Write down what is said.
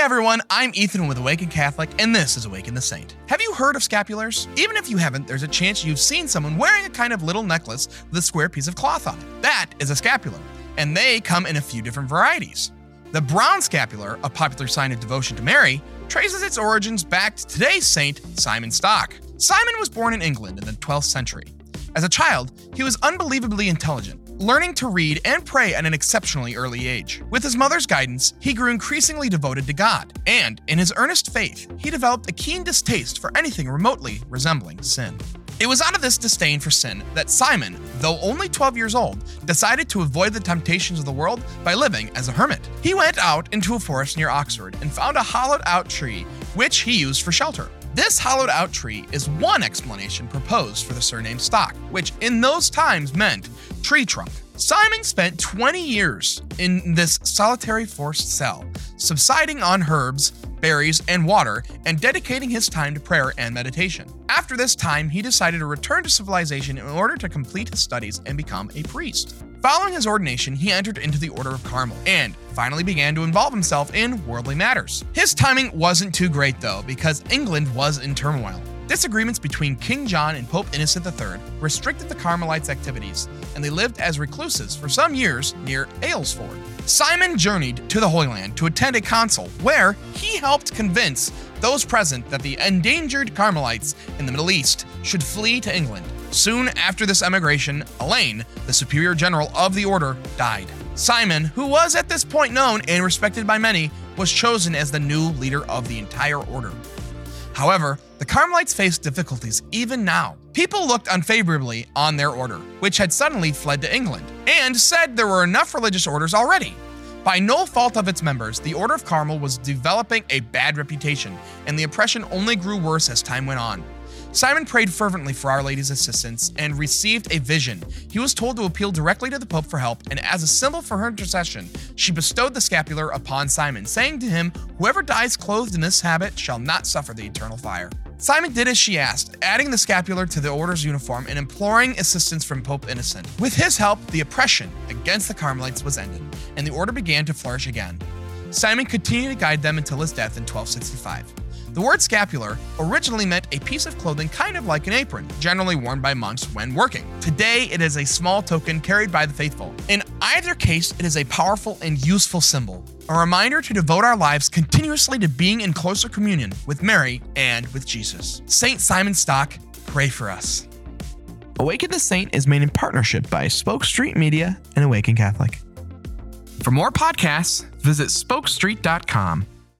Hey everyone, I'm Ethan with Awaken Catholic, and this is Awaken the Saint. Have you heard of scapulars? Even if you haven't, there's a chance you've seen someone wearing a kind of little necklace with a square piece of cloth on it. That is a scapular, and they come in a few different varieties. The brown scapular, a popular sign of devotion to Mary, traces its origins back to today's saint, Simon Stock. Simon was born in England in the 12th century. As a child, he was unbelievably intelligent, learning to read and pray at an exceptionally early age. With his mother's guidance, he grew increasingly devoted to God, and in his earnest faith, he developed a keen distaste for anything remotely resembling sin. It was out of this disdain for sin that Simon, though only 12 years old, decided to avoid the temptations of the world by living as a hermit. He went out into a forest near Oxford and found a hollowed out tree, which he used for shelter. This hollowed out tree is one explanation proposed for the surname Stock, which in those times meant tree trunk. Simon spent 20 years in this solitary forced cell, subsiding on herbs, berries, and water, and dedicating his time to prayer and meditation. After this time, he decided to return to civilization in order to complete his studies and become a priest. Following his ordination, he entered into the Order of Carmel and finally began to involve himself in worldly matters. His timing wasn't too great though, because England was in turmoil. Disagreements between King John and Pope Innocent III restricted the Carmelites' activities, and they lived as recluses for some years near Aylesford. Simon journeyed to the Holy Land to attend a council where he helped convince those present that the endangered Carmelites in the Middle East should flee to England. Soon after this emigration, Elaine, the superior general of the order, died. Simon, who was at this point known and respected by many, was chosen as the new leader of the entire order. However, the Carmelites faced difficulties even now. People looked unfavorably on their order, which had suddenly fled to England, and said there were enough religious orders already. By no fault of its members, the Order of Carmel was developing a bad reputation, and the oppression only grew worse as time went on. Simon prayed fervently for Our Lady's assistance and received a vision. He was told to appeal directly to the Pope for help, and as a symbol for her intercession, she bestowed the scapular upon Simon, saying to him, Whoever dies clothed in this habit shall not suffer the eternal fire. Simon did as she asked, adding the scapular to the order's uniform and imploring assistance from Pope Innocent. With his help, the oppression against the Carmelites was ended, and the order began to flourish again. Simon continued to guide them until his death in 1265. The word scapular originally meant a piece of clothing kind of like an apron, generally worn by monks when working. Today, it is a small token carried by the faithful. In either case, it is a powerful and useful symbol, a reminder to devote our lives continuously to being in closer communion with Mary and with Jesus. Saint Simon Stock, pray for us. Awaken the Saint is made in partnership by Spoke Street Media and Awaken Catholic. For more podcasts, visit spokestreet.com.